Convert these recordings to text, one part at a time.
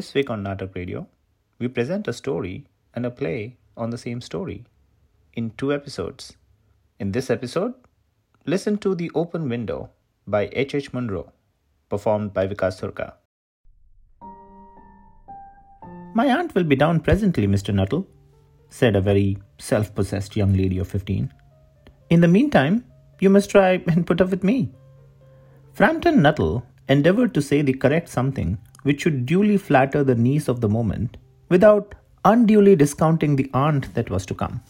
This week on Natak Radio, we present a story and a play on the same story in two episodes. In this episode, listen to The Open Window by H. H. Munro, performed by Vikas Thurka. My aunt will be down presently, Mr. Nuttel, said a very self possessed young lady of 15. In the meantime, you must try and put up with me. Framton Nuttel endeavored to say the correct something which should duly flatter the niece of the moment without unduly discounting the aunt that was to come.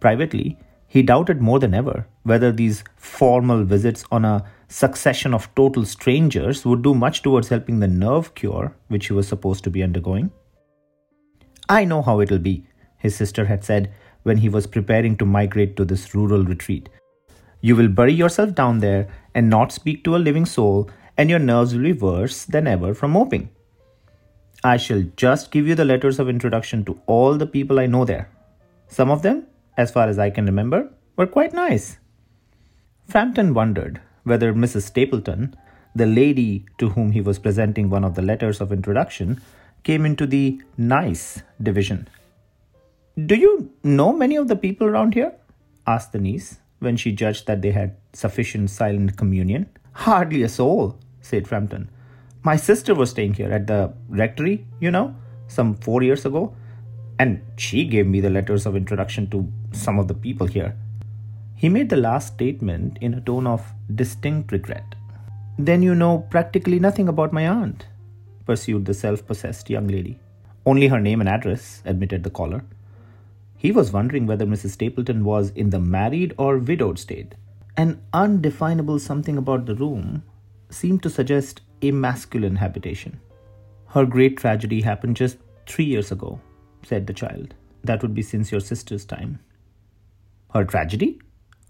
Privately, he doubted more than ever whether these formal visits on a succession of total strangers would do much towards helping the nerve cure which he was supposed to be undergoing. I know how it'll be, his sister had said when he was preparing to migrate to this rural retreat. You will bury yourself down there and not speak to a living soul, and your nerves will be worse than ever from moping. I shall just give you the letters of introduction to all the people I know there. Some of them, as far as I can remember, were quite nice. Framton wondered whether Mrs. Sappleton, the lady to whom he was presenting one of the letters of introduction, came into the nice division. Do you know many of the people around here? asked the niece when she judged that they had sufficient silent communion. Hardly a soul, said Framton. My sister was staying here at the rectory, you know, some four years ago, and she gave me the letters of introduction to some of the people here. He made the last statement in a tone of distinct regret. Then you know practically nothing about my aunt, pursued the self possessed young lady. Only her name and address, admitted the caller. He was wondering whether Mrs. Sappleton was in the married or widowed state. An undefinable something about the room seemed to suggest a masculine habitation. Her great tragedy happened just three years ago, said the child. That would be since your sister's time. Her tragedy?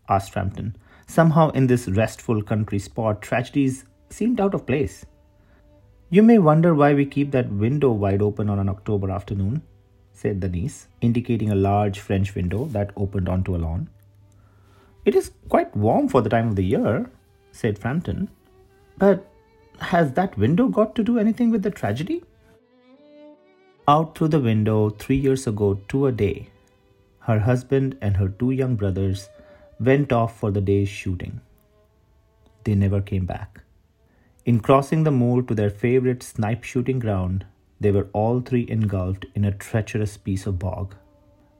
asked Framton. Somehow, in this restful country spot, tragedies seemed out of place. You may wonder why we keep that window wide open on an October afternoon, said the niece, indicating a large French window that opened onto a lawn. It is quite warm for the time of the year, said Framton. But has that window got to do anything with the tragedy? Out through the window, three years ago to a day, her husband and her two young brothers went off for the day's shooting. They never came back. In crossing the moor to their favorite snipe shooting ground, they were all three engulfed in a treacherous piece of bog.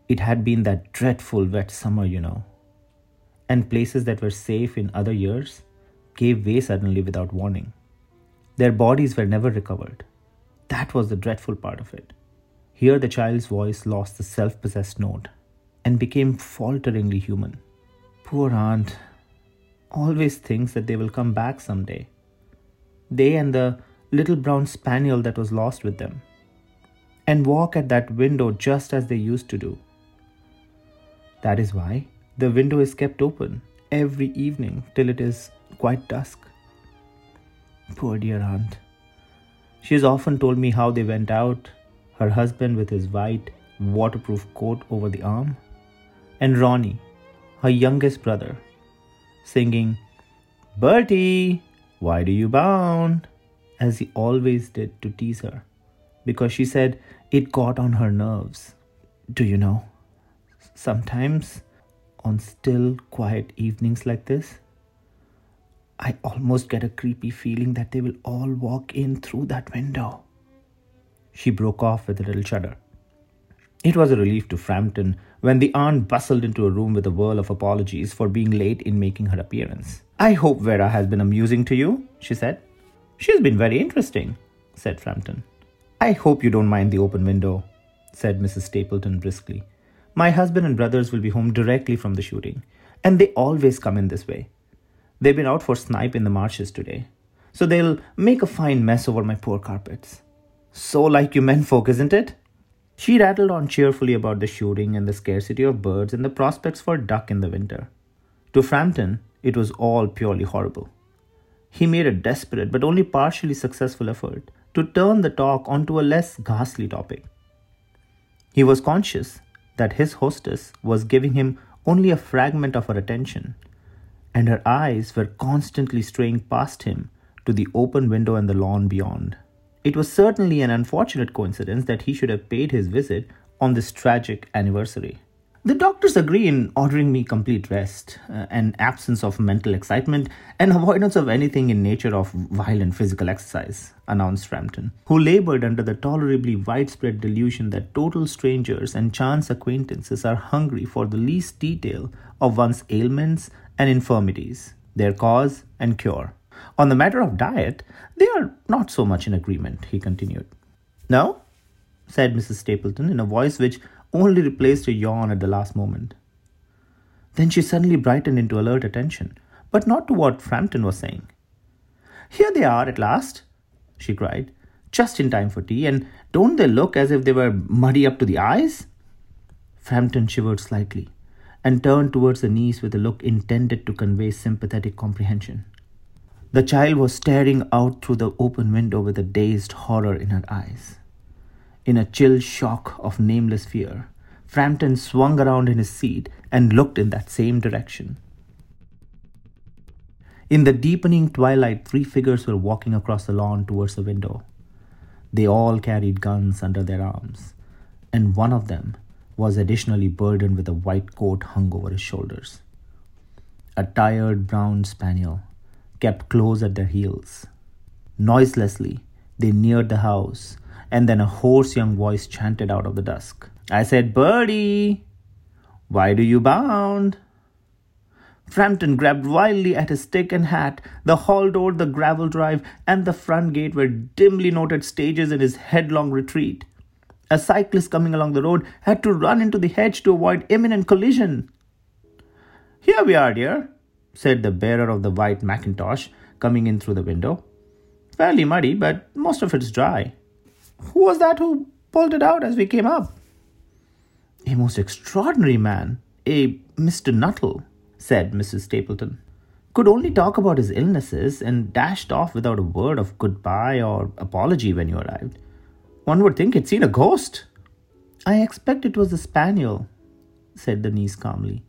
It had been that dreadful wet summer, you know. And places that were safe in other years gave way suddenly without warning. Their bodies were never recovered. That was the dreadful part of it. Here the child's voice lost the self possessed note and became falteringly human. Poor aunt always thinks that they will come back someday. They and the little brown spaniel that was lost with them, and walk at that window just as they used to do. That is why the window is kept open every evening till it is quite dusk. Poor dear aunt. She has often told me how they went out, her husband with his white, waterproof coat over the arm, and Ronnie, her youngest brother, singing, Bertie, why do you bound? as he always did to tease her, because she said it got on her nerves. Do you know? Sometimes, on still, quiet evenings like this, I almost get a creepy feeling that they will all walk in through that window. She broke off with a little shudder. It was a relief to Framton when the aunt bustled into a room with a whirl of apologies for being late in making her appearance. I hope Vera has been amusing to you, she said. She's been very interesting, said Framton. I hope you don't mind the open window, said Mrs. Sappleton briskly. My husband and brothers will be home directly from the shooting, and they always come in this way. They've been out for snipe in the marshes today, so they'll make a fine mess over my poor carpets. So like you men folk, isn't it? She rattled on cheerfully about the shooting and the scarcity of birds and the prospects for duck in the winter. To Framton, it was all purely horrible. He made a desperate but only partially successful effort to turn the talk onto a less ghastly topic. He was conscious that his hostess was giving him only a fragment of her attention and her eyes were constantly straying past him to the open window and the lawn beyond. it was certainly an unfortunate coincidence that he should have paid his visit on this tragic anniversary. The doctors agree in ordering me complete rest, uh, an absence of mental excitement, and avoidance of anything in nature of violent physical exercise, announced Framton, who labored under the tolerably widespread delusion that total strangers and chance acquaintances are hungry for the least detail of one's ailments and infirmities, their cause and cure. On the matter of diet, they are not so much in agreement, he continued. No? said Mrs. Sappleton in a voice which only replaced a yawn at the last moment. Then she suddenly brightened into alert attention, but not to what Framton was saying. Here they are at last, she cried, just in time for tea, and don't they look as if they were muddy up to the eyes? Framton shivered slightly and turned towards the niece with a look intended to convey sympathetic comprehension. The child was staring out through the open window with a dazed horror in her eyes. In a chill shock of nameless fear, Framton swung around in his seat and looked in that same direction. In the deepening twilight, three figures were walking across the lawn towards the window. They all carried guns under their arms, and one of them was additionally burdened with a white coat hung over his shoulders. A tired brown spaniel kept close at their heels. Noiselessly, they neared the house and then a hoarse young voice chanted out of the dusk. I said, Bertie, why do you bound? Framton grabbed wildly at his stick and hat. The hall door, the gravel drive, and the front gate were dimly noted stages in his headlong retreat. A cyclist coming along the road had to run into the hedge to avoid imminent collision. Here we are, dear, said the bearer of the white mackintosh, coming in through the window. Fairly muddy, but most of it's dry. Who was that who pulled it out as we came up? A most extraordinary man, a Mr. Nuttel, said Mrs. Sappleton. Could only talk about his illnesses and dashed off without a word of goodbye or apology when you arrived. One would think he'd seen a ghost. I expect it was the spaniel, said the niece calmly.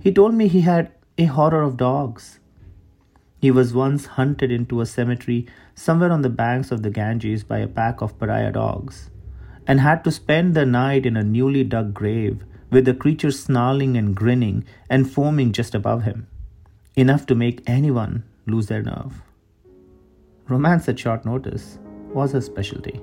He told me he had a horror of dogs. He was once hunted into a cemetery somewhere on the banks of the Ganges by a pack of pariah dogs, and had to spend the night in a newly dug grave with the creature snarling and grinning and foaming just above him, enough to make anyone lose their nerve. Romance at short notice was her specialty.